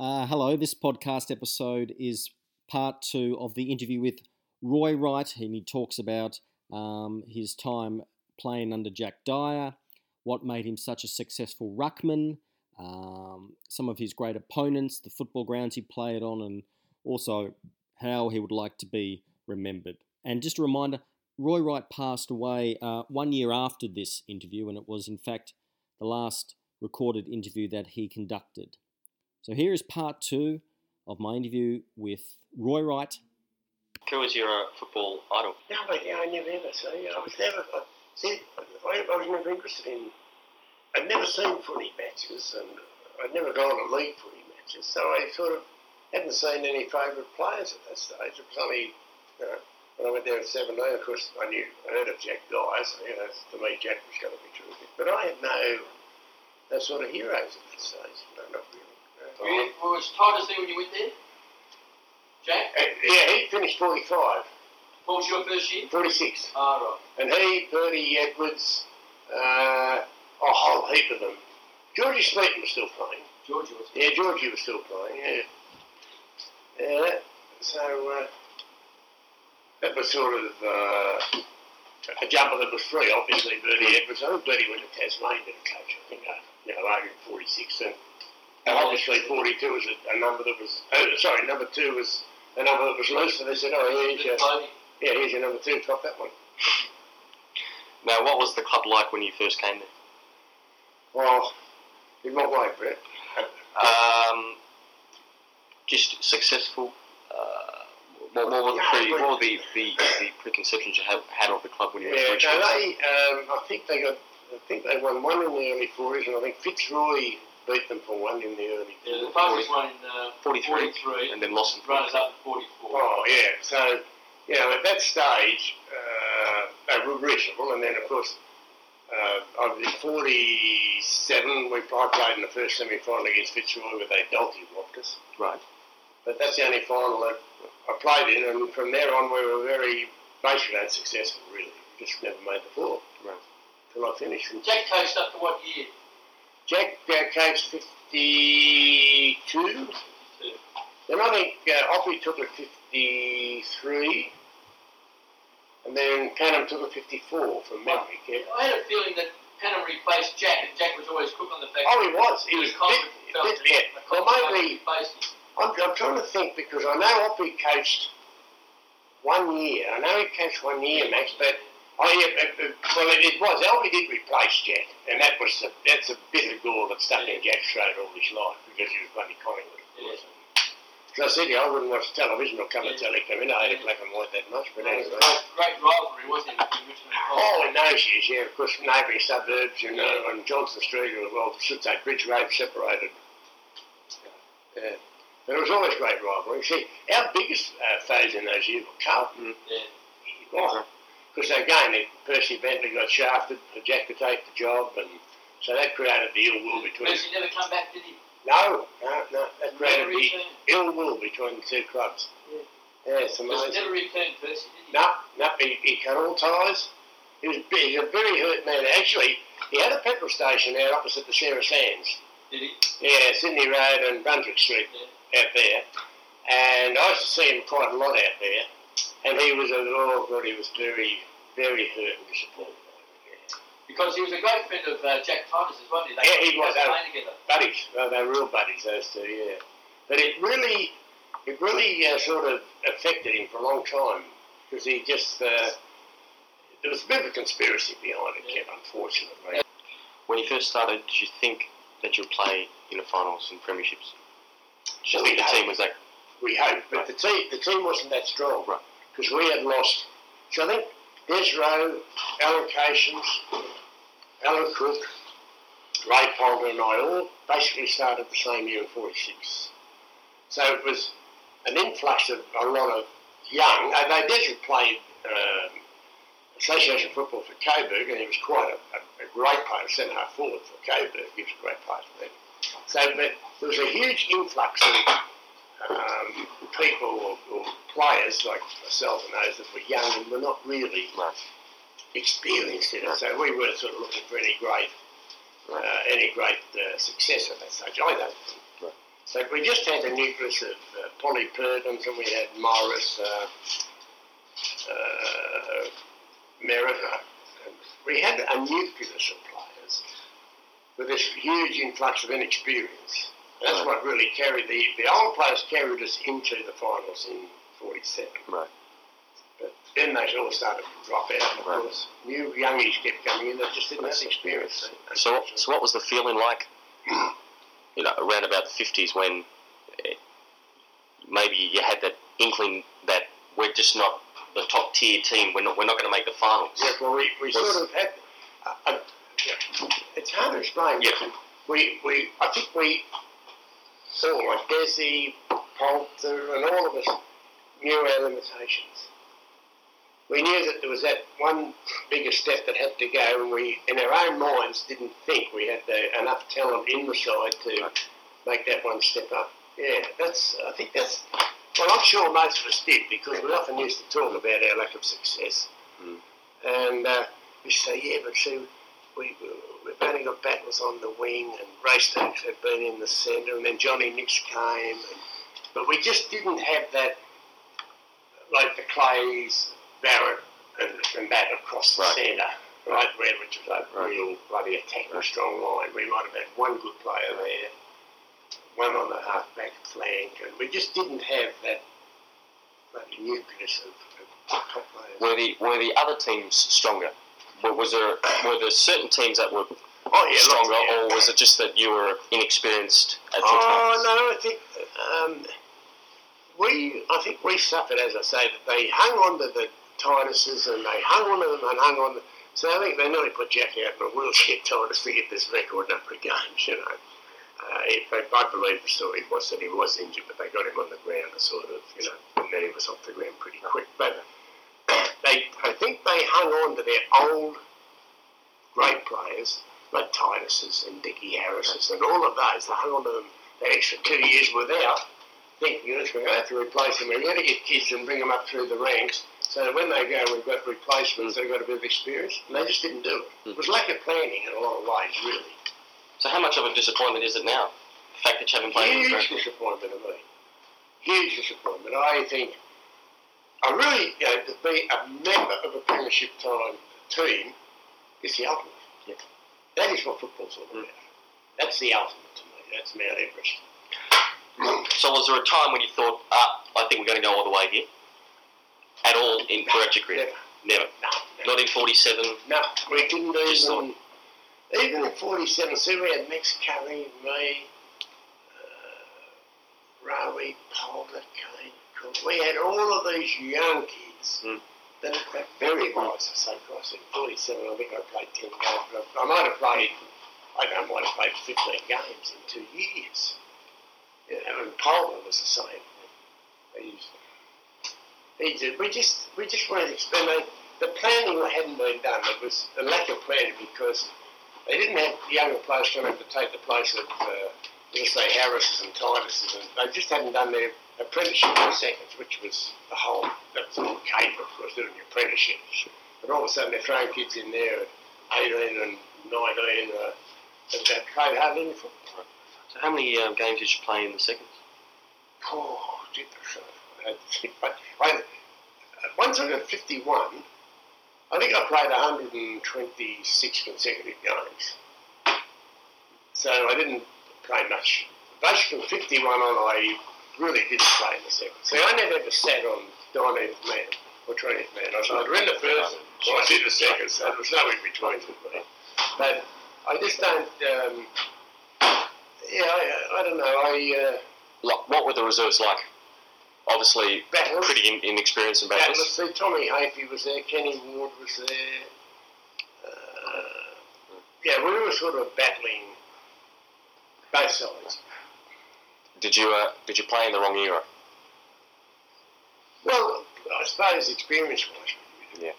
Uh, hello, this podcast episode is part two of the interview with Roy Wright, and he talks about um, his time playing under Jack Dyer, what made him such a successful ruckman, um, some of his great opponents, the football grounds he played on, and also how he would like to be remembered. And just a reminder Roy Wright passed away uh, one year after this interview, and it was in fact the last recorded interview that he conducted. So here is part two of my interview with Roy Wright. Who was your uh, football idol? No, but yeah, I never ever see. I was never. I, see, I, I was never interested in. I'd never seen footy matches, and I'd never gone to league footy matches, so I sort of hadn't seen any favourite players at that stage. It was only, you know, when I went there at 17, of course, I knew, I heard of Jack Dyer, so, you know, to me, Jack was going to be terrific. But I had no, no sort of heroes at that stage. No, not really. Were you, was Titus there when you went there? Jack? Uh, yeah, he finished 45, What was your first year? 46. Ah, right. And he, Bernie Edwards, uh, a whole heap of them. Georgie Smeaton was still playing. Georgia was Yeah, Georgie was still playing, yeah. Yeah, that, so uh, that was sort of uh, a jumper that was free, obviously, Bernie Edwards. I think Bertie went to Tasmania to coach, I think, uh, you know, over in 46. And, and obviously 42 was a, a number that was, oh, sorry, number two was a number that was loose, so they said, oh, here's your, yeah, here's your number two, top that one. Now, what was the club like when you first came there? Well, in what way, Brett? Um, just successful. Uh, what, what were the pre, what were the, the, the preconceptions you had, had of the club when you Yeah, first no, they, um, I think they got, I think they won one in the early 40s, and I think Fitzroy beat them for one in the early Yeah, the 40s. favourites won in uh, 43, 43, and then lost in runners up in 44. Oh, yeah, so, you know, at that stage, uh, they were reasonable, and then, of course, uh, in 47, we I played in the first semi-final against Fitzroy where they Dalkey whopped us. Right. But that's the only final that I played in, and from there on, we were very basically unsuccessful, really. Just never made the floor. Right. Till I finished. And Jack coached up to what year? Jack uh, coached 52. Then I think uh, Oppie took it 53. And then Pannam took it 54 from memory. Yeah. I had a feeling that Pannam replaced Jack, and Jack was always quick on the fact Oh, he was. He was confident, bit, bit, yeah. Well, maybe. I'm, I'm trying to think because I know Oppie coached one year. I know he coached one year, Max, but oh yeah, but, but, well it, it was. Albie did replace Jack, and that was a, that's a bitter gall that stuck in Jack's throat all his life because he was bloody Collingwood. of course. So I said, yeah, I wouldn't watch television or come and tell come in. I hated black and white that much, but It was anyway. great, great rivalry, wasn't it, between Richmond and Oh, in those years, yeah, of course, neighbouring suburbs, you know, and Johnson Street, or well, I should say Bridge Road separated. Yeah. But it was always great rivalry. See, our biggest uh, foes in those years were Carlton. Yeah. Oh, because again, it, Percy Bentley got shafted for Jack to take the job, and so that created the ill will between. Percy never come back, did he? No, no, no, that created the ill will between the two clubs. Yeah. Yeah, it's amazing. never returned, Percy, did he? No, no, he, he cut all ties. He was big, a very hurt man. Actually, he had a petrol station out opposite the Sarah Sands. Did he? Yeah, Sydney Road and Brunswick Street out there. And I used to see him quite a lot out there. And he was, a, oh God, he was very, very hurt and disappointed. Because he was a great friend of uh, Jack Titus's, wasn't he? They Yeah, he was. They played together. Buddies, oh, they were real buddies, those two, yeah. But it really, it really uh, sort of affected him for a long time because he just, uh, there was a bit of a conspiracy behind it, Kev, unfortunately. When you first started, did you think that you'd play in the finals and premierships? Did you Well, think the we team was that? We hoped, but the team, the team wasn't that strong Right. Because we had lost. So I think Des Rowe, Alan Cook, Ray Poulter, and I all basically started the same year in '46. So it was an influx of a lot of young. Uh, they Des had played um, association football for Coburg, and he was quite a, a, a great player, centre half forward for Coburg. He was a great player for them. So but there was a huge influx of um, people or, or players like myself and those that were young and were not really experienced in it. So we weren't sort of looking for any great, uh, any great uh, success at that stage. I don't think. So we just had the nucleus of uh, Polly Purdens and we had Morris, uh, uh, Merritt. And we had a nucleus of players with this huge influx of inexperience. That's Right. what really carried the the old players carried us into the finals in '47. Right. But then they all started to drop out. And of Right. course, new youngies kept coming in that just didn't have the experience. So, what- so what was the feeling like, you know, around about the 50s when eh, maybe you had that inkling that we're just not the top tier team, we're not, we're not going to make the finals? Yeah, well, we, we Was- sort of had. Uh, uh, yeah, it's hard to explain. Yeah. We, we, I think we, all like Desi, Poulter, and all of us knew our limitations. We knew that there was that one bigger step that had to go, and we, in our own minds, didn't think we had the, enough talent in the side to make that one step up. Yeah, that's. I think that's. Well, I'm sure most of us did because we often used to talk about our lack of success, Mm. and uh, we say, yeah, but see, we, we've only got battles on the wing, and Stokes had been in the centre, and then Johnny Nix came, and, but we just didn't have that, like the Clays, Barrett, and, and that across the Right. centre, right, where which was a Right. real bloody attacking Right. strong line. We might have had one good player there, one on the half back flank, and we just didn't have that bloody nucleus of, of top players. Were the were the other teams stronger? Wa- Was there were there certain teams that were Oh yeah, lots stronger, yeah. or was it just that you were inexperienced at the Oh time? no, I think um, we. I think we suffered, as I say, that they hung on to the Tituses and they hung on to them and hung on. To, so I think they nearly put Jack out in a wheelchair Titus to get this record number of games. You know, uh, if, I believe the story was that he was injured, but they got him on the ground, sort of, you know, and then he was off the ground pretty quick. But they, I think they hung on to their old great players like Titus's and Dickie Harris's and all of those. They hung on to them that extra two years without thinking, we're going to have to replace them. We're going to get kids and bring them up through the ranks so that when they go, we've got replacements that have got a bit of experience. And they just didn't do it. Hmm. It was lack of planning in a lot of ways, really. So how much of a disappointment is it now? The fact that you haven't played Huge disappointment of me. Huge disappointment. I think, I really, you know, to be a member of a premiership time team is the ultimate. Yeah. That is what football's all Mm. about. That's the ultimate to me. That's Mount Everest. So was there a time when you thought, ah, I think we're going to go all the way here? At all in throughout your career? Never. Never. No, no. Not in 47. No, we didn't Just even. Even in 47, see, we had Max Curry, me, uh, Rowie, Poulter, Kane. We had all of these young kids Mm. that had very wise, I say, guys. In 47, I think I played 10 games. I might have played, I don't know, I might have played 15 games in two years. You know, and Poulter was the same. He's, he did. We just, we just weren't expecting. The planning hadn't been done. It was a lack of planning because they didn't have younger players coming to take the place of, uh, let's say, Harris and Titus, and they just hadn't done their apprenticeship in seconds, which was the whole. That was all caper, of course, doing apprenticeship. But all of a sudden, they're throwing kids in there at 18 and 19 uh, that that played hardly any football. So how many um, games did you play in the seconds? Oh, jeepers. I, I, I, once I got 51, I think I played 126 consecutive games. So I didn't play much. Basically, from 51 on, I really didn't play in the second. See, I never ever sat on 19th man or 20th man. I was either in the first or I was in the second, so there was no in between for me. But I just don't. Um, yeah, I, I don't know. I. Uh, Like, what were the reserves like? Obviously, Battlers. pretty in, inexperienced in That battles. was see, Tommy Hafey was there, Kenny Ward was there. Uh, yeah, we were sort of battling both sides. Did you uh, did you play in the wrong era? Well, I suppose experience wise. Yeah.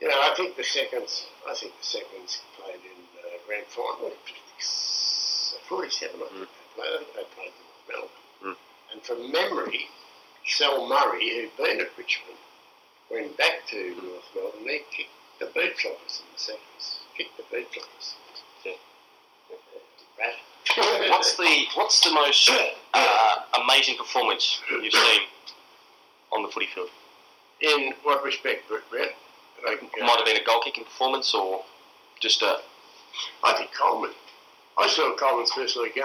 You know, I think the seconds, I think the seconds played in uh, grand final. 47, I think Mm. they played. I think they played in Melbourne. Mm. And from memory, Sal Murray, who'd been at Richmond, went back to North Melbourne. They kicked the boot floppers in the seconds. Kicked the boot floppers. Yeah. Rat. What's the what's the most uh, amazing performance you've seen on the footy field? In what respect, Brett? Brett? Like, It uh, might have been a goal kicking performance or just a. I think Coleman. I saw Coleman's first league game.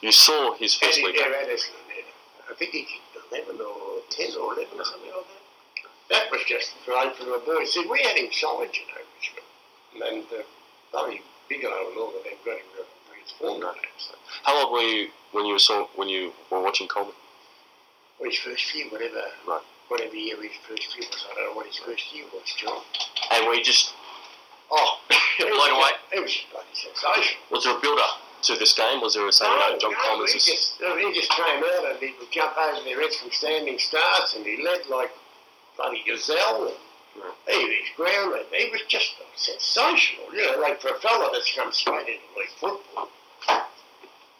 You saw his first league. game. I think he kicked 11 or 10 or 11 or something like that. That was just great for the boys. See, we had him signed, you know, Richmond. And uh, bloody Bigelow and all of them got him to his form on it. So, How old were you when you saw when you were watching Coleman? well, his first year, whatever, Right. whatever year his first year was, I don't know what his first year was, John. And were you just Oh, blown away? It was just bloody sensational. Was there a build up to this game? Was there a saying, no, John no, Coleman's he just, he just came out and he would jump over their heads from standing starts and he led like bloody gazelle. Right. He was grounded. He was just sensational, you know, like for a fella that's come straight into league football.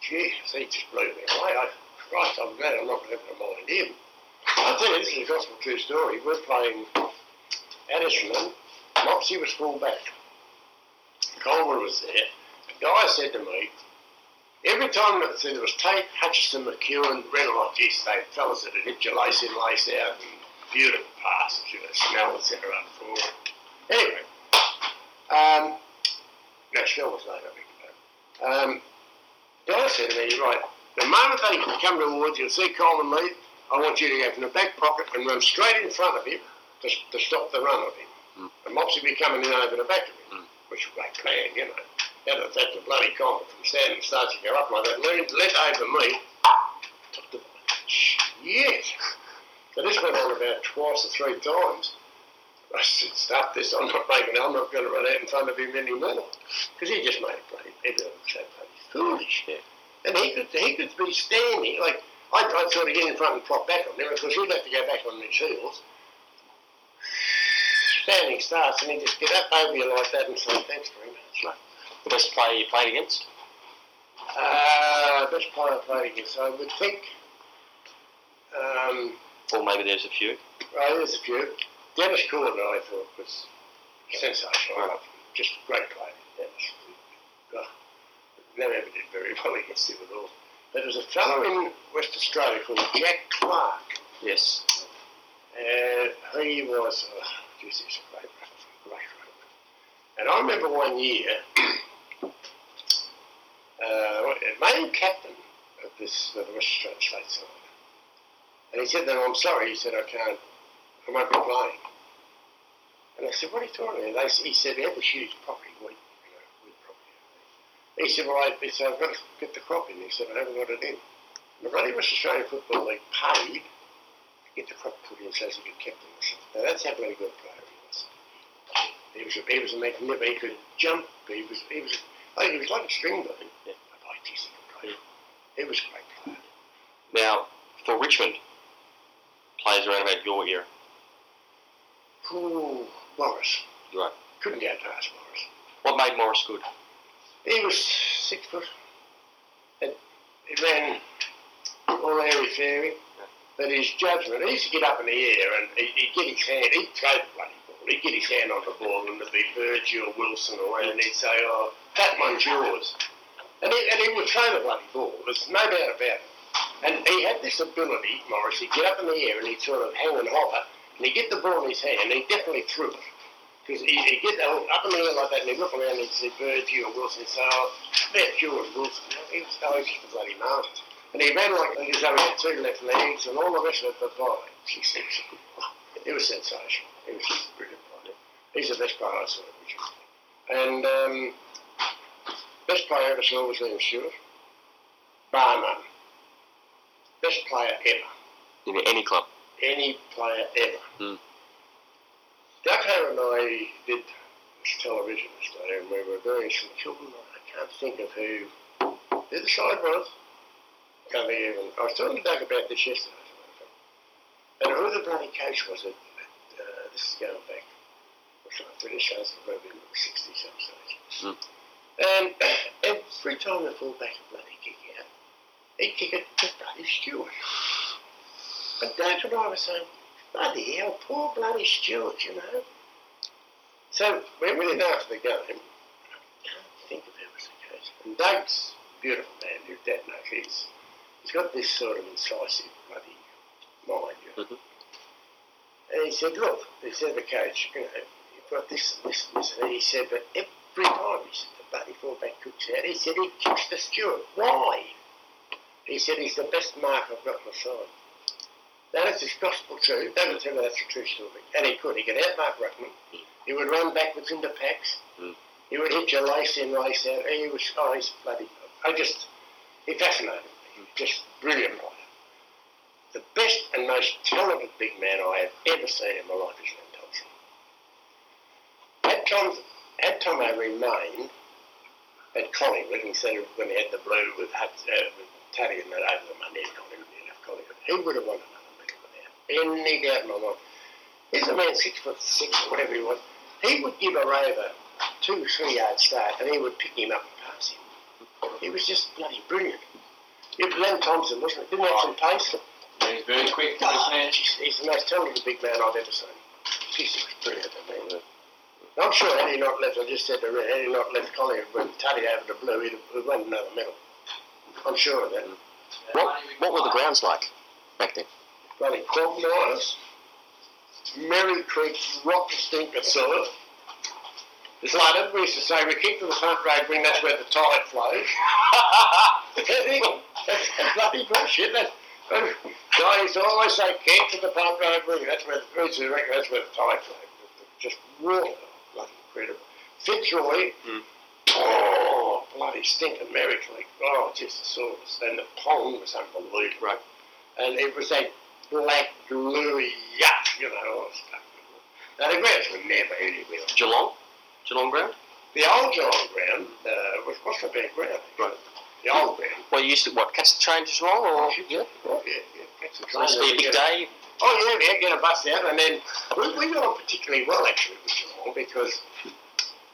Gee, he just blew me away. I, Christ, I'm glad I'm not having to mind him. I'll tell you, this is a gospel true story. We're playing Essendon. Mopsy was full back. Coleman was there. The guy said to me, every time that there was Tate, Hutchison, McEwen, Reynolds, geez, they fellas that had hit your lace in, lace out, and beautiful passes, you know, smell, etc. Anyway, um, no, Snell was later, I think. Um, the guy said to me, right, the moment they come towards you, you'll see Coleman lead, I want you to go from the back pocket and run straight in front of him to, to stop the run of him. Mm. And Mopsy be coming in over the back of him, Mm. which was a great plan, you know. That that's a bloody comment from standing starts to go up like that. Leaned, let over me. Took the yes. So this went on about twice or three times. I said, stop this, I'm not making it, I'm not going to run out in front of him anymore. Because he just made a bloody, so bloody foolish. Yeah. And he could, he could be standing, like, I'd, I'd sort of get in front and prop back on him, because he'd have to go back on his heels. Standing starts, and he'd just get up over you like that and say, thanks very much. the best player you played against? Uh, best player I played against, I would think. Um, Or maybe there's a few. well, there's a few. Dennis Cordner, I thought, was sensational. I. Just a great player, Dennis. Never ever did very well against him at all. But there was a fellow in West Australia called Jack Clark. Yes. And he was, oh, geez, he was a great, great, great. And I remember one year, uh, him captain of this of the West Australian state side. And he said, then I'm sorry, he said, I can't, I won't be playing. And I said, what are you talking about? They, he said, we have this huge property, you know, wheat property. He said, well, I, he said, I've got to get the crop in. He said, I haven't got it in. The bloody West Australian Football League paid to get the crop put in so to get kept side. Now that's how bloody good a player he was. He was a, he was a he could jump, he was, he was, I think he was like a string bean. Yeah. I geez, he could. He was a great player. Now, for Richmond, players around about your era. Ooh, Morris. Right. Couldn't get past Morris. What made Morris good? He was six foot. And he ran all airy fairy. But his judgment, he used to get up in the air and he'd, get his hand, he'd throw the bloody ball, he'd get his hand on the ball and there'd be Virgil or Wilson around and he'd say, oh, that one's yours. And he, and he would throw the bloody ball, there's no doubt about it. And he had this ability, Morris, he'd get up in the air and he'd sort of hang and hover and he'd get the ball in his hand and he definitely threw it. Because he, he'd get up in the air like that and he'd look around and he'd see Virgil or Wilson and say, oh, that's yours, Wilson. He was, oh, he's just a bloody master. And he ran like he had two left legs and all the rest of it but six. It was sensational. He was just brilliant. He's the best player I saw. And um, best player I ever saw was Ian Stewart. Bar none. Best player ever. In any club? Any player ever. Hmm. Doug Harrow and I did this television this day and we were doing some children. I can't think of who who the side was. Can't even. I was talking to Doug about this yesterday. as a matter of fact. And who the bloody coach was it? Uh, this is going back. What's that? British shows maybe in the 60s some stage. Hmm. And every time the fullback would bloody kick out, he'd kick it to bloody Stewart. But Doug and I were saying, bloody hell, poor bloody Stewart, you know. So when we went after the game, I can't think of who was the coach. And Doug's beautiful man. Your dad knows he's he's got this sort of incisive bloody mind. You know? Mhm. And he said, look, he said the coach, you know, you've got this and this and this. And he said, but every time he said the bloody fullback kicks out, he said he kicks the steward. Why? He said he's the best mark I've got on the side. Now that's just gospel true. Don't tell me that's a true story. And he could. He could outmark Ruckman. He would run backwards into packs. Mm. He would hit your lace in, lace out. He was, oh, he's bloody, I just, he fascinated me. Just brilliant player. The best and most talented big man I have ever seen in my life is Len Thompson. Had Tom, had Tomo remained at Collingwood instead of when he had the blue with, uh, with Taddy and that over the money at Collingwood, he left Collingwood, he would have won another medal without any doubt in my mind. Here's a man six foot six or whatever he was. He would give a rover two, three yard start and he would pick him up and pass him. He was just bloody brilliant. It was Len Thompson, wasn't it? Didn't he have some pace? He's very quick, Oh, this man. jeez, he's the most talented big man I've ever seen. Jeez, he was brilliant, I mean. I'm sure had he not left, I just said to Red, had he not left Collingwood when Tuddy over to Blue, he'd have won another medal. I'm sure of that. What, what were the grounds like back then? Bloody quagmires, Merri Creek, rock stinker soil. It's like we used to say, we kick to the front road wing, that's where the tide flows. that's, bloody bullshit. That, guys always say, kick to the front road wing, that's where the, used to reckon that's where the tide flows. Just water, bloody incredible. Fitzroy, Mm. oh, bloody stinking Merri Creek. Oh, just the sauce. And the pond was unbelievable. Right. And it was that black, gluey yuck, you know, all that stuff. Now, the grounds were never anywhere. Geelong? Geelong ground? The old Geelong ground uh, was what's the big ground? Right. The old ground. Well, you used to, what, catch the train to Geelong or? Yeah, yeah, yeah. That's the used to be a big day? Oh yeah, yeah, get a bus out, and then we, we got on particularly well actually with Geelong because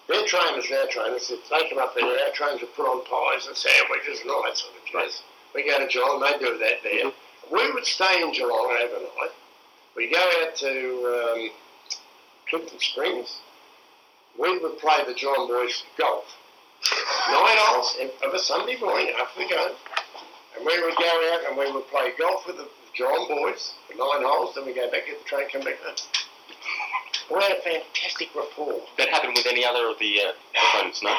their trainers, our trainers, if they come up there, our trainers would put on pies and sandwiches and all that sort of jazz. We go to Geelong, they do that there. We would stay in Geelong overnight. We go out to um, Clifton Springs. We would play the Geelong boys golf. Nine holes of a Sunday morning after the game. And we would go out and we would play golf with the Geelong boys for nine holes, then we go back, get the train, come back home. We had a fantastic rapport. That happened with any other of the uh, opponents, no?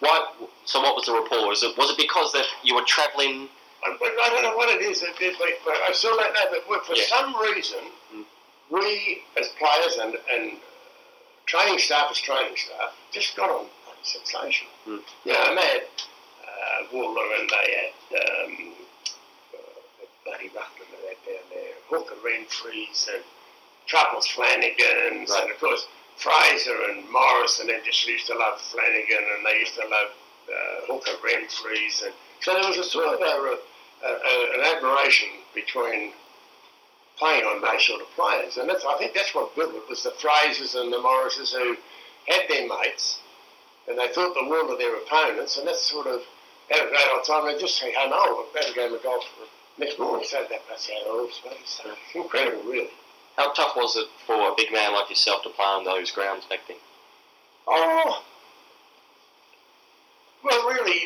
Why? So what was the rapport? Was it was it because that you were travelling? I, I don't know what it is. It, it, but I still don't know. But for Yeah. some reason, Mm. we as players and, and training staff as training staff just got on sensation. Mm. You know, and they had uh, Wooler and they had um, uh, bloody Ruckman and that down there, Hooker Renfreys and Truffles Flanagans, Right. and of course Fraser and Morris, and they just used to love Flanagan, and they used to love uh, Hooker Renfreys, and so there was a sort of a, a, a, an admiration between playing on those sort of players, and that's I think that's what built it was the Frasers and the Morrises who had their mates, and they thought the world of their opponents, and that's sort of had a great old time. They just say, "Hey, no, have a game of golf next morning." So that, that's how it all started. So it's incredible, really. How tough was it for a big man like yourself to play on those grounds back then? Oh, well, really,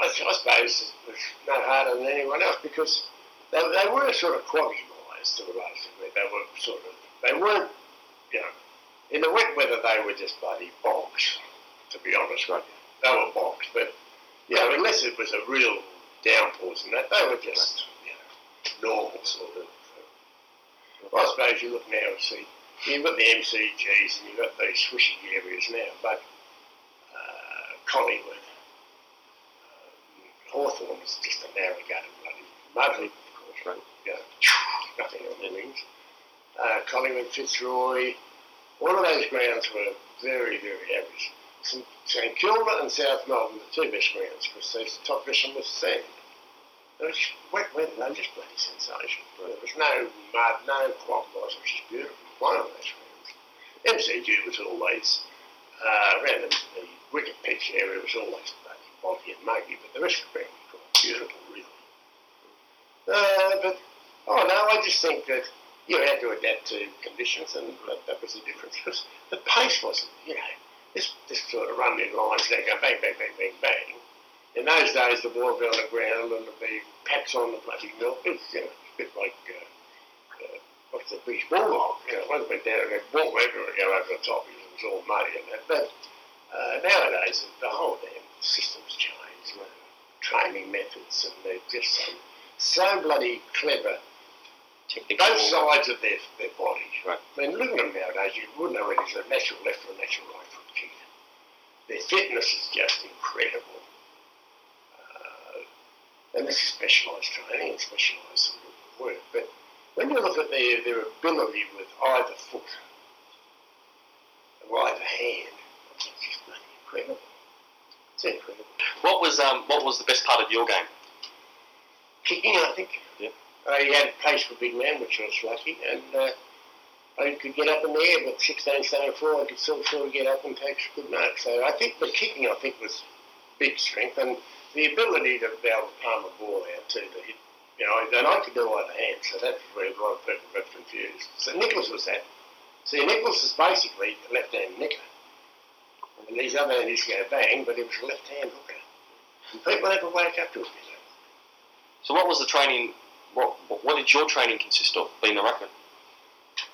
I, I suppose it was no harder than anyone else because they, they were sort of quaggy boys to a large degree. They were sort of, they weren't, you know, in the wet weather they were just bloody bogs, to be honest with you. They were bogs, but, you know, unless it was a real downpours and that, they were just, you know, normal sort of. Well, I suppose you look now and see you've got the MCGs and you've got these swishy areas now, but uh, Collingwood, Hawthorn was just a narrow-gutted bloody mudley, of course, you know, nothing on the wings. Uh, Collingwood, Fitzroy, all of those grounds were very, very average. St Kilda and South Melbourne, the two best grounds, because the top mission was sand. It was wet weather, were just bloody sensational. There was no mud, no quagmires, which is beautiful. One of those grounds. MCG was always, uh, around the, the wicket pitch area was always bloody boggy and muggy, but the rest of the ground beautiful, really. Uh, but, oh no, I just think that you had to adapt to conditions, and that, was the difference. Because the pace wasn't, you know, this, this sort of run in lines, they go bang, bang, bang, bang, bang. in those days the ball would be on the ground and there'd be pats on the bloody milk. It's, you know, a bit like, uh, uh, what's the beach ball log, you know, once went down and went over, go over the top, it was all muddy and that. But uh, nowadays the whole damn system's changed, you training methods and they're just so, so bloody clever Technical. both sides of their, their body. Right. I mean, looking at them nowadays, you wouldn't know whether it's a natural left or a natural right foot kick. Their fitness is just incredible. Uh, and this is specialised training and specialised sort of work. But when you look at their, their ability with either foot or either hand, it's just bloody incredible. What was um, what was the best part of your game? kicking, I think. Yeah. Uh, he had pace for big man, which I was lucky, and uh, I could get up in the air but 16 stone four. I could still sort of get up and take good marks. So I think the kicking, I think, was big strength, and the ability to be able to palm a ball out too. To hit, you know, and I could do it either hand, so that's where a lot of people got confused. So Nicholas was that. See, Nicholas is basically a left-hand nicker, and these other hands go bang, but he was a left-hand hooker. And people never wake up to it. You know. So what was the training? What what, did your training consist of? Being the ruckman.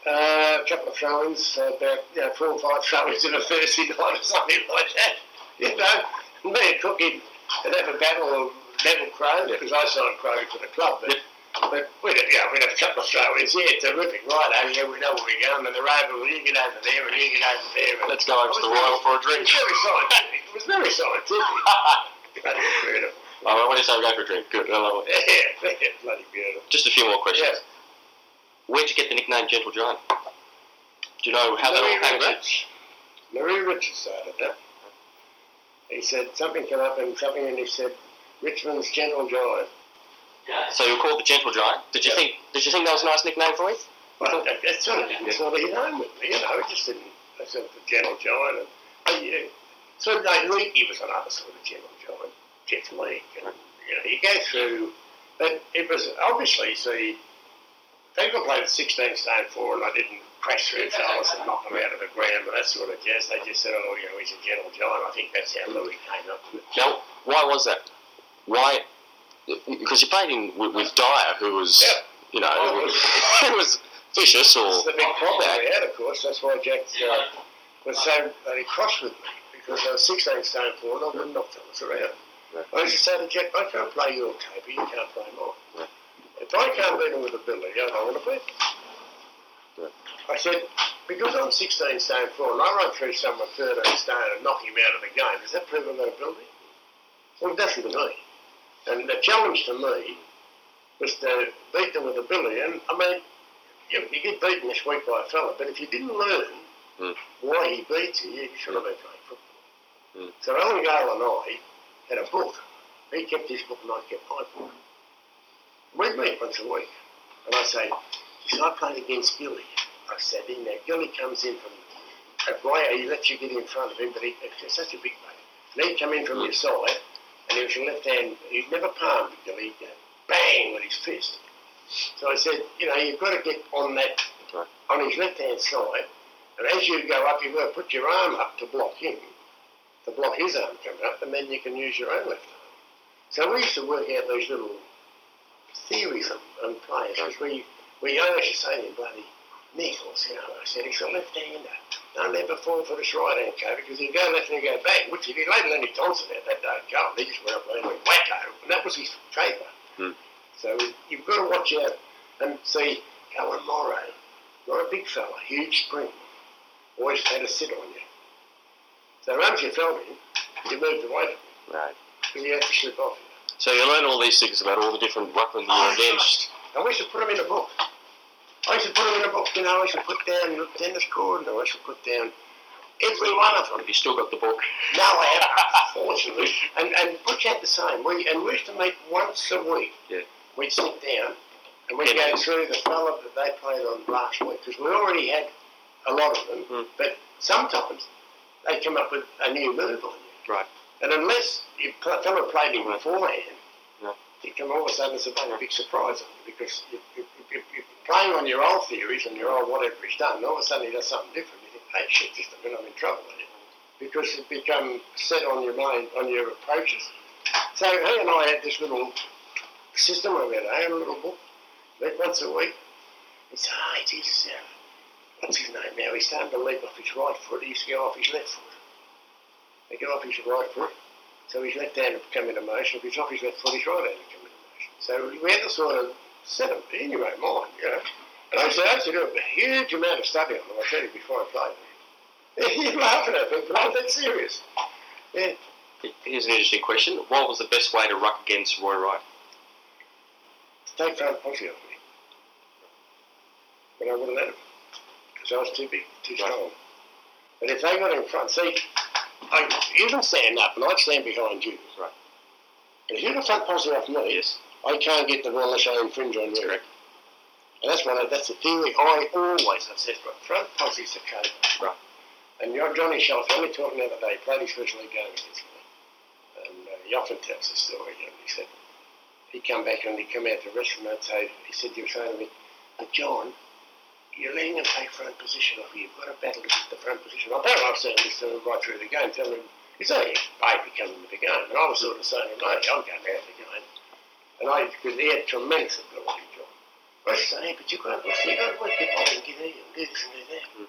Uh, a couple of throw-ins, uh, about you know, four or five throw-ins in a Thursday night or something like that. You know, me and Cookie would have a battle of Neville Crowe because I signed Crowe to the club, but. But we'd have, yeah, we'd have a couple of throw-ins, yeah, terrific, right, oh, yeah, we know where we're going, and the rover, well, you get over there, and you get over there. And Let's go over to the Royal for a drink. It was very scientific. It was very scientific. Bloody beautiful. Oh, when you say we go for a drink, good. I love it. Yeah, yeah, bloody beautiful. Just a few more questions. Yeah. Where'd you get the nickname Gentle Giant? Do you know how that all came about? Richards. Marie Richards started that. He said something came up and something, and he said Richmond's Gentle Giant. So you were called the Gentle Giant. Did you Yeah. think? Did you think that was a nice nickname for you? Well, that, that sort of didn't sort of hit home you know. It just didn't. I said the Gentle Giant, and oh, yeah. So like Leakey was another sort of Gentle Giant, Geoff Leek, and you know you go through. But it was obviously see. People played at 16 stone four, and I didn't crash through fellas and knock them out of the ground, but that sort of jazz. They just said, oh, you know, he's a gentle giant. I think that's how Louis came up with it. Now, why was that? Why? Because you played in with, with Dyer, who was, Yeah. you know, Oh, who was, was vicious or That's the big problem bad. we had, of course. That's why Jack uh, was so bloody cross with me because I was 16 stone four and I wouldn't knock fellas around. Yeah. I used to say to Jack, I can't play your caper, you can't play mine. Yeah. If I can't beat him with ability, I don't want to beat him. I said, because I'm 16 stone four and I run through someone 13 stone and knock him out of the game, does that prove got ability? Well, it doesn't to me. And the challenge to me was to beat them with ability. And I mean, you, you get beaten this week by a fella, but if you didn't learn Mm. why he beat you, you should have been playing football. Mm. So Alan Gale and I had a book. He kept his book and I kept my book. We'd meet once a week. And I say, he I played against Gilly. I said, in there, Gilly comes in from right, he lets you get in front of him, but he, he's such a big mate. And he'd come in from your side, and he was your left hand, he'd never palmed Gilly, he'd go bang with his fist. So I said, you know, you've got to get on that, on his left hand side, and as you go up, you've got to put your arm up to block him, to block his arm coming up, and then you can use your own left arm. So we used to work out these little theories on, on um, players, because we, we always say bloody Nichols, you know, I said, he's a left-hander. Don't ever fall for this right-hand cover, because he'd go left and he'd go back, which he did. Later Lenny Thompson had that day Carlton, he just went up there and went wacko, and that was his favour. Hmm. So you've got to watch out and see Alan Morrow, not a big fella, huge spring, always had a sit on you. So once you felt him, you moved away from him, Right. because he had to slip off you. So you learn all these things about all the different weapons you Oh, were against. I used to put them in a book. I should put them in a book, you know, I should put down the tennis court, and I should put down every one of them. Have you still got the book? No, I haven't, fortunately. And, and Butch had the same. We, and we used to meet once a week. Yeah. We'd sit down and we'd Yeah. go through the fella that they played on last week, because we already had a lot of them, Hmm. but sometimes they come up with a new move on you. Right. And unless you fella played him beforehand. You can all of a sudden it's a big surprise on you because you, you, you, you're playing on your old theories and your old whatever he's done, all of a sudden he does something different. You think, hey, shit, a minute, I'm in trouble here. Because you become set on your mind, on your approaches. So he and I had this little system over there, a little book, met once a week. He said, oh, geez, uh, what's his name now? He's starting to leap off his right foot. He used to go off his left foot. He go off his right foot, so his left hand would come into motion. If he's off his left foot, his right hand would come into motion. So we had to sort of set him in your own mind, you know. And I said, I had to do a huge amount of study on them, I tell you, before I played them. You're laughing at me, but I'm that serious. Yeah. Here's an interesting question. What was the best way to ruck against Roy Wright? Take front posse off me. But I wouldn't let him. Because I was too big, too Right. strong. But if they got in front, see, I, you can stand up and I'd stand behind you. Right. But if you got front posse off me, Yes. I can't get the ball unless I infringe on you. Correct. And that's one of, that's the theory I always have said, front, front posse's the code. Right. And your Johnny Shelton, only talking the other day, played his league game against me. And uh, he often tells the story. And he said, he'd come back and he'd come out to the restaurant and say, he said, you were saying to me, but John, you're letting them take front position off you. You've got to battle to get the front position. Bet I've to him right through the game, telling him, he's only a baby coming to the game. And I was sort of saying, no, I'm going out of the game. And I, because he had tremendous ability, John. I said, hey, but you've got to, you've got to work your body and get here and do this and do that. Hmm.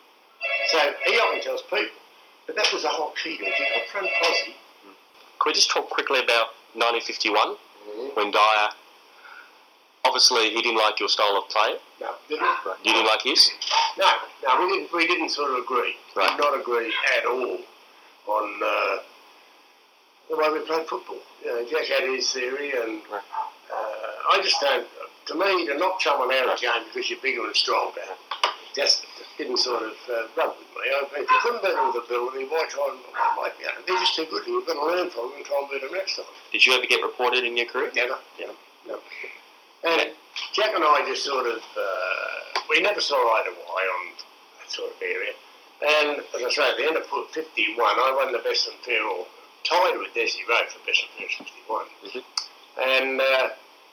So he often tells people, but that was the whole key to it. You got front posse. Hmm. Could we just talk quickly about 1951 mm-hmm. when Dyer, obviously he didn't like your style of play. No, didn't it? You didn't like his. No, no, we didn't. We didn't sort of agree. Right. Did not agree at all on uh, the way we played football. You know, Jack had his theory, and uh, I just don't. To me, to knock someone out of the game because you're bigger and stronger, just didn't sort of uh, rub with me. I, if you couldn't beat them with ability, why try and why, you know, they're just too good. You've got to learn from them and try and beat them next time. Did you ever get reported in your career? Never. Yeah. No. And Jack and I just sort of, uh, we never saw eye to eye on that sort of area. And as I say, at the end of foot 51, I won the best and or tied with Desi Rowe for best and fair 51. Mhm. And uh,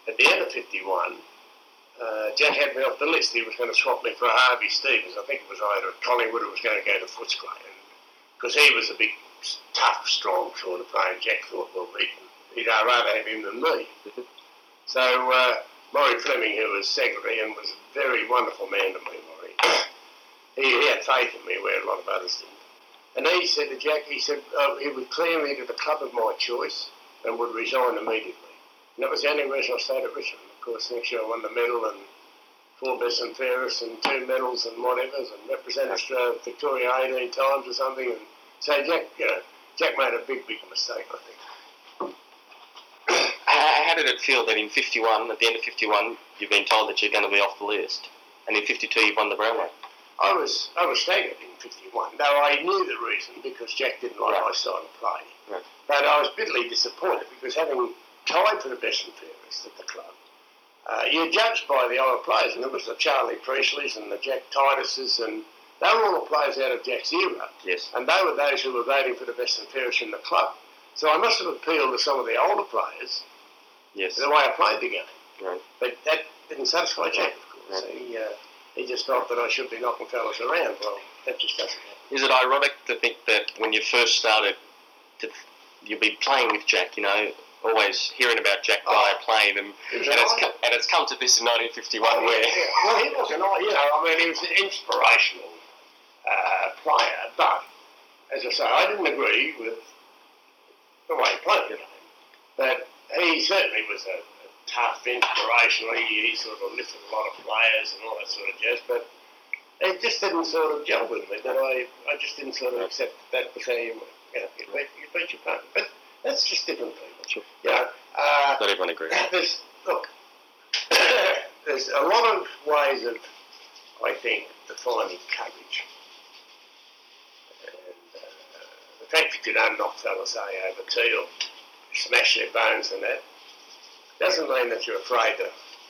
at the end of 51, uh, Jack had me off the list. He was going to swap me for Harvey Stevens. I think it was either Collingwood or was going to go to Footscray. Because he was a big, tough, strong sort of player. Jack thought, well, he'd, he'd rather have him than me. Mhm. So uh, Maury Fleming, who was secretary and was a very wonderful man to me, Maury, he, he had faith in me where a lot of others didn't. And he said to Jack, he said uh, he would clear me to the club of my choice and would resign immediately. And that was the only reason I stayed at Richmond. Of course, next year I won the medal and four best and fairest and two medals and whatevers and represented Australia, Victoria 18 times or something. And so Jack, you know, Jack made a big, big mistake, I think. How, did it feel that in 51, at the end of 51, you've been told that you're going to be off the list, and in 52 you've won the Brownlow? I was I was staggered in '51, though I knew the reason because Jack didn't like Right. my style of play. Right. But I was bitterly disappointed because having tied for the best and fairest at the club, uh, you're judged by the older players, and it was the Charlie Priestleys and the Jack Tituses, and they were all the players out of Jack's era, Yes. and they were those who were voting for the best and fairest in the club. So I must have appealed to some of the older players Yes. the way I played the game. Right. But that didn't satisfy Jack, of course. Right. He, uh, he just felt that I should be knocking fellas around. Well, that just doesn't happen. Is it ironic to think that when you first started, to, you'd be playing with Jack, you know, always hearing about Jack Oh. Dyer playing, and, and, it's, idol. co- and it's come to this in 1951 Oh, where. yeah. Well, he was an, you know, I mean, he was an inspirational uh, player, but as I say, I didn't agree with the way he played. But he certainly was a, a tough, inspirational. He, he sort of lifted a lot of players and all that sort of jazz, but it just didn't sort of gel with me. That I, I just didn't sort of accept that was how you, you, know, you, beat, you beat your partner. But that's just different people. Sure. You know, uh, Not everyone agrees. there's look, there's a lot of ways of, I think, defining courage. And uh, the fact that you don't knock fellas say over tea or smash their bones and that doesn't mean that you're afraid to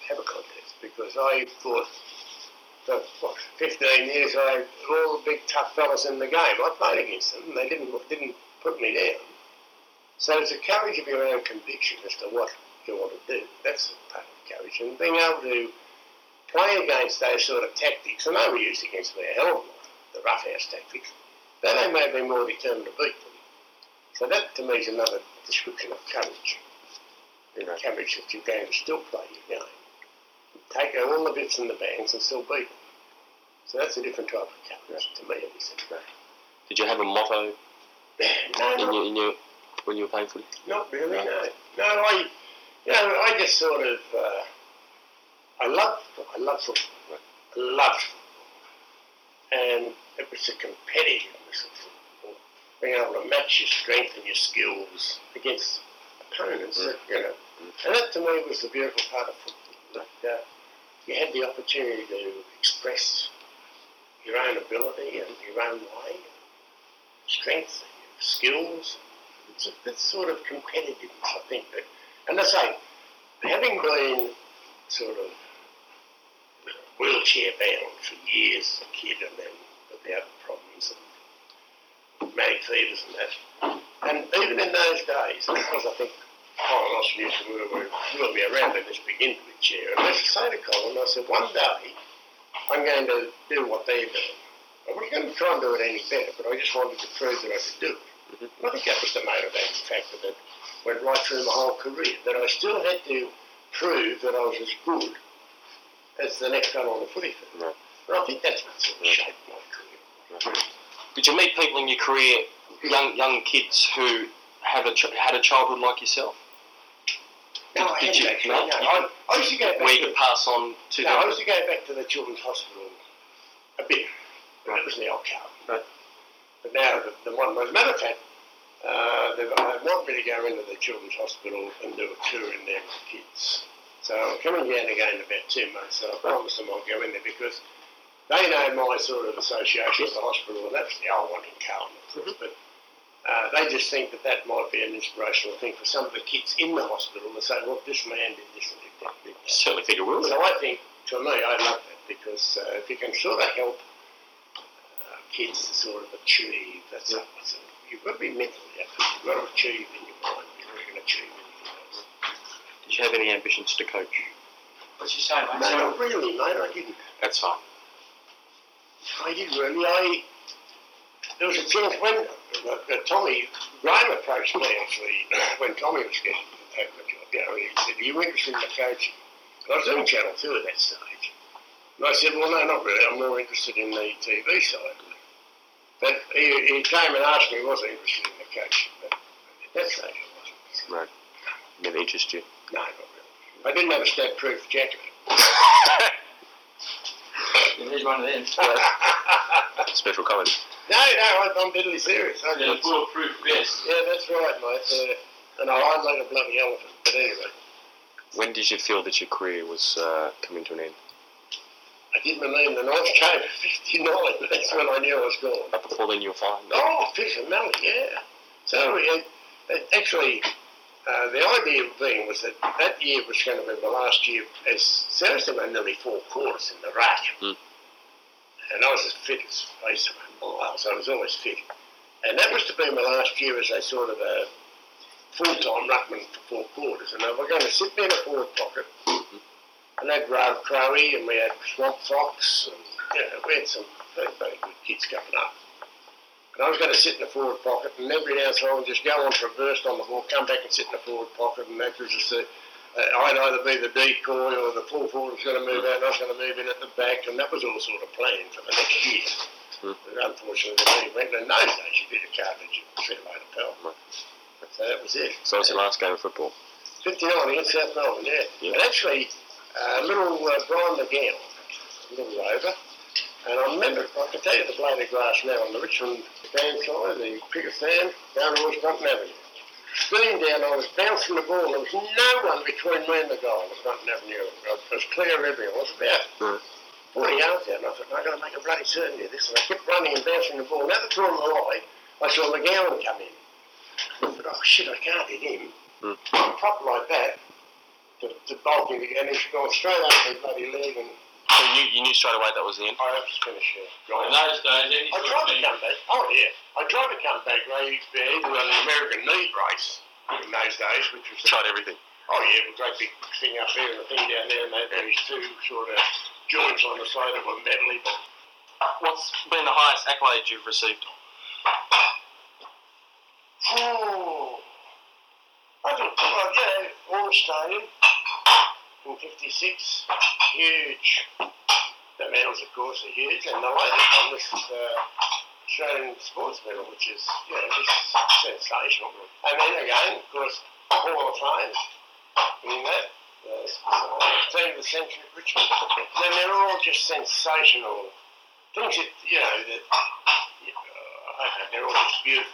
have a contest. Because I thought for what 15 years, I all the big tough fellas in the game. I played against them, and they didn't didn't put me down. So it's a courage of your own conviction as to what you want to do. That's part of courage. And being able to play against those sort of tactics, and they were used against me a hell of a lot, the roughhouse tactics, then they made me more determined to beat. So that to me is another description of courage. in the championship, you're going to still play your game. Take all the bits and the bangs and still beat them. So that's a different type of captaincy to me, at least. Did you have a motto No, in your, in your when you were playing footy? not really, no. No, I, you know, I just sort of, uh, I love, I love football. I love football. And it was the competitiveness of football. Being able to match your strength and your skills against opponents, that, you know. And that to me was the beautiful part of football. That, uh, you had the opportunity to express your own ability and your own way, strength, your skills. It's a bit sort of competitiveness, I think. That, and I say, having been sort of wheelchair bound for years as a kid and then without problems and manic and that. And even in those days, because I think Colin Austin used to wheel, wheel me around in this big invalid chair, and I used to say to Colin, I said, one day I'm going to do what they're doing. I wasn't going to try and do it any better, but I just wanted to prove that I could do it. Mm-hmm. And I think that was the motivating factor that went right through my whole career, that I still had to prove that I was as good as the next guy on the footy field. Right. And I think that's what sort of shaped my career. Did you meet people in your career, young young kids who have a ch- had a childhood like yourself, No, I Did you- actually. no? No, I, I used to go back where you could pass on to No, I used to go back to the children's hospital a bit. That was the old car. Right. But now the, the one, as a matter of fact, uh, they want me to go into the children's hospital and do a tour in there with kids. So I'm coming down again in about two months, and I promise them I'll go in there because they know my sort of association with the hospital, and that's the old one in Carlton, of course. But uh, they just think that that might be an inspirational thing for some of the kids in the hospital to say, look, this man did this and did that. Did that. Certainly think it will. So I think, to me, I love that because uh, if you can sort of help uh, kids to sort of achieve, that's Yeah. that's you've got to be mentally active. You've got to achieve in your mind before you to achieve anything else. Did you have any ambitions to coach? What's she saying, mate? No, So, not really, mate. I didn't. That's fine. I didn't really. I there was a chance when uh, Tommy Graham approached me actually when Tommy was getting the job. You know, he said, "Are you interested in the coaching?" And I was doing Channel Two at that stage, and I said, "Well, no, not really. I'm more interested in the TV side." But he, he came and asked me, was I interested in the coaching? But at that stage, I wasn't. Right. Never interest you. No, not really. I didn't have a stab-proof jacket. yeah, here's one of them. Special comment. No, no, I, I'm deadly serious. I Yeah, didn't- bulletproof vest. Yeah, that's right, mate. Uh, and I ride like a bloody elephant. But anyway, When did you feel that your career was uh, coming to an end? I did my name the ninth came at 59. That's when I knew I was gone. But before then, you were fine. Oh, fish and melon, yeah. So uh, it- actually, uh, the idea of being was that that year was going to be my last year as seriously I nearly four quarters in the rack. Mm. And I was as fit as face of a mile, so I was always fit. And that was to be my last year as a sort of a full-time ruckman for four quarters. And they were going to sit me in a forward pocket. And they'd Rob Crowe and we had Swamp Fox and you know, we had some very, very good kids coming up. And I was going to sit in the forward pocket, and every now and then I would just go on for a burst on the ball, come back and sit in the forward pocket, and that was just a, uh, I'd either be the decoy or the full forward was going to move out, and I was going to move in at the back, and that was all sort of planned for the next year. Hmm. But unfortunately, the team went, and in those days you did a cartridge and see you later, pal. So that was it. So it was your last game of football. 59 against South Melbourne, yeah. Yeah. And actually, uh, little uh, Brian McGowan, a little rover, and I remember, I can tell you the blade of grass now on the Richmond stand side, the cricket stand, down towards Brunton Avenue. Down, I was bouncing the ball, there was no one between me and the goal at Brunton Avenue. It was clear everywhere. I was about Right. 40 yards out, and I thought, I've got to make a bloody certainty of this. And I kept running and bouncing the ball. Now the draw my eye, I saw McGowan come in. I thought, oh shit, I can't hit him. Hmm. I'm like that to, to bulk him again. He's gone straight over my bloody leg, and So you, you knew straight away that was the end? I have to finish here. In those days, any I sort tried of to thing. come back. Oh yeah, I tried to come back. Ray Baird to an American knee brace in those days, which was Tried everything. oh yeah, a great big thing up there and a thing down there, and they had these two sort of joints on the side that were metally. But What's been the highest accolade you've received? oh, I think well, yeah, all Royal Stadium 56. Huge. The medals, of course, are huge. And the latest one, this is the Australian Sports Medal, which is, you know, just sensational. And then again, of course, Hall of Fame in that. Uh, team of the century at Richmond. Then they're all just sensational things that, you know, that uh, they're all just beautiful.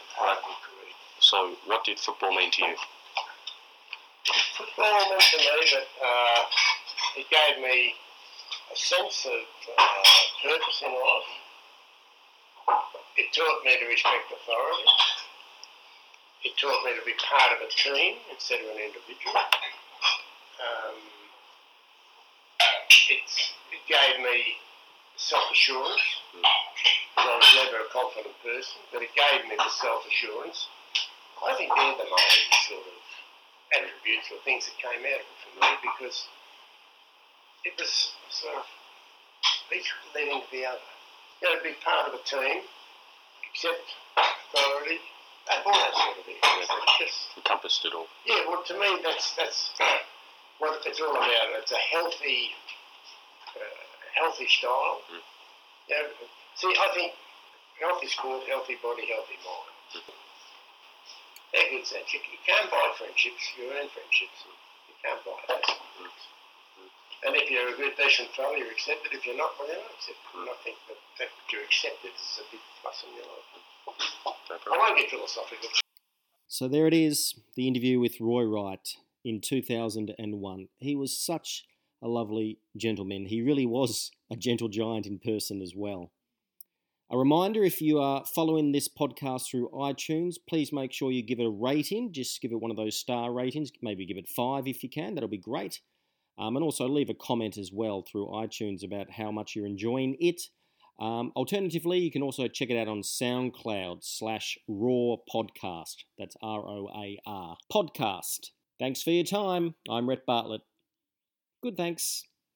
So, what did football mean to you? Football meant to me that uh, it gave me a sense of uh, purpose in life. It taught me to respect authority. It taught me to be part of a team instead of an individual. Um, it, it gave me self-assurance. I was never a confident person, but it gave me the self-assurance. I think they're the main sort of attributes or things that came out of it for me because it was sort of each leading to the other. You know, to be part of a team, accept authority, all that sort of thing. It's just Encompassed it all. yeah, well, to me, that's that's what it's all about. It's a healthy, uh, healthy style. Mm. You know, see, I think healthy sport, healthy body, healthy mind. They're good sense. You, can't buy friendships. You earn friendships. You can't buy that. And if you're a good, decent fellow, you're accepted. If you're not, well, you're not accepted. And I think that, that you're accepted is a big plus in your life. I won't get philosophical. So there it is, the interview with Roy Wright in 2001. He was such a lovely gentleman. He really was a gentle giant in person as well. A reminder if you are following this podcast through iTunes, please make sure you give it a rating. Just give it one of those star ratings. Maybe give it five if you can. That'll be great. Um, and also leave a comment as well through iTunes about how much you're enjoying it. Um, alternatively, you can also check it out on SoundCloud slash Roar Podcast. That's R O A R Podcast. Thanks for your time. I'm Rhett Bartlett. Good thanks.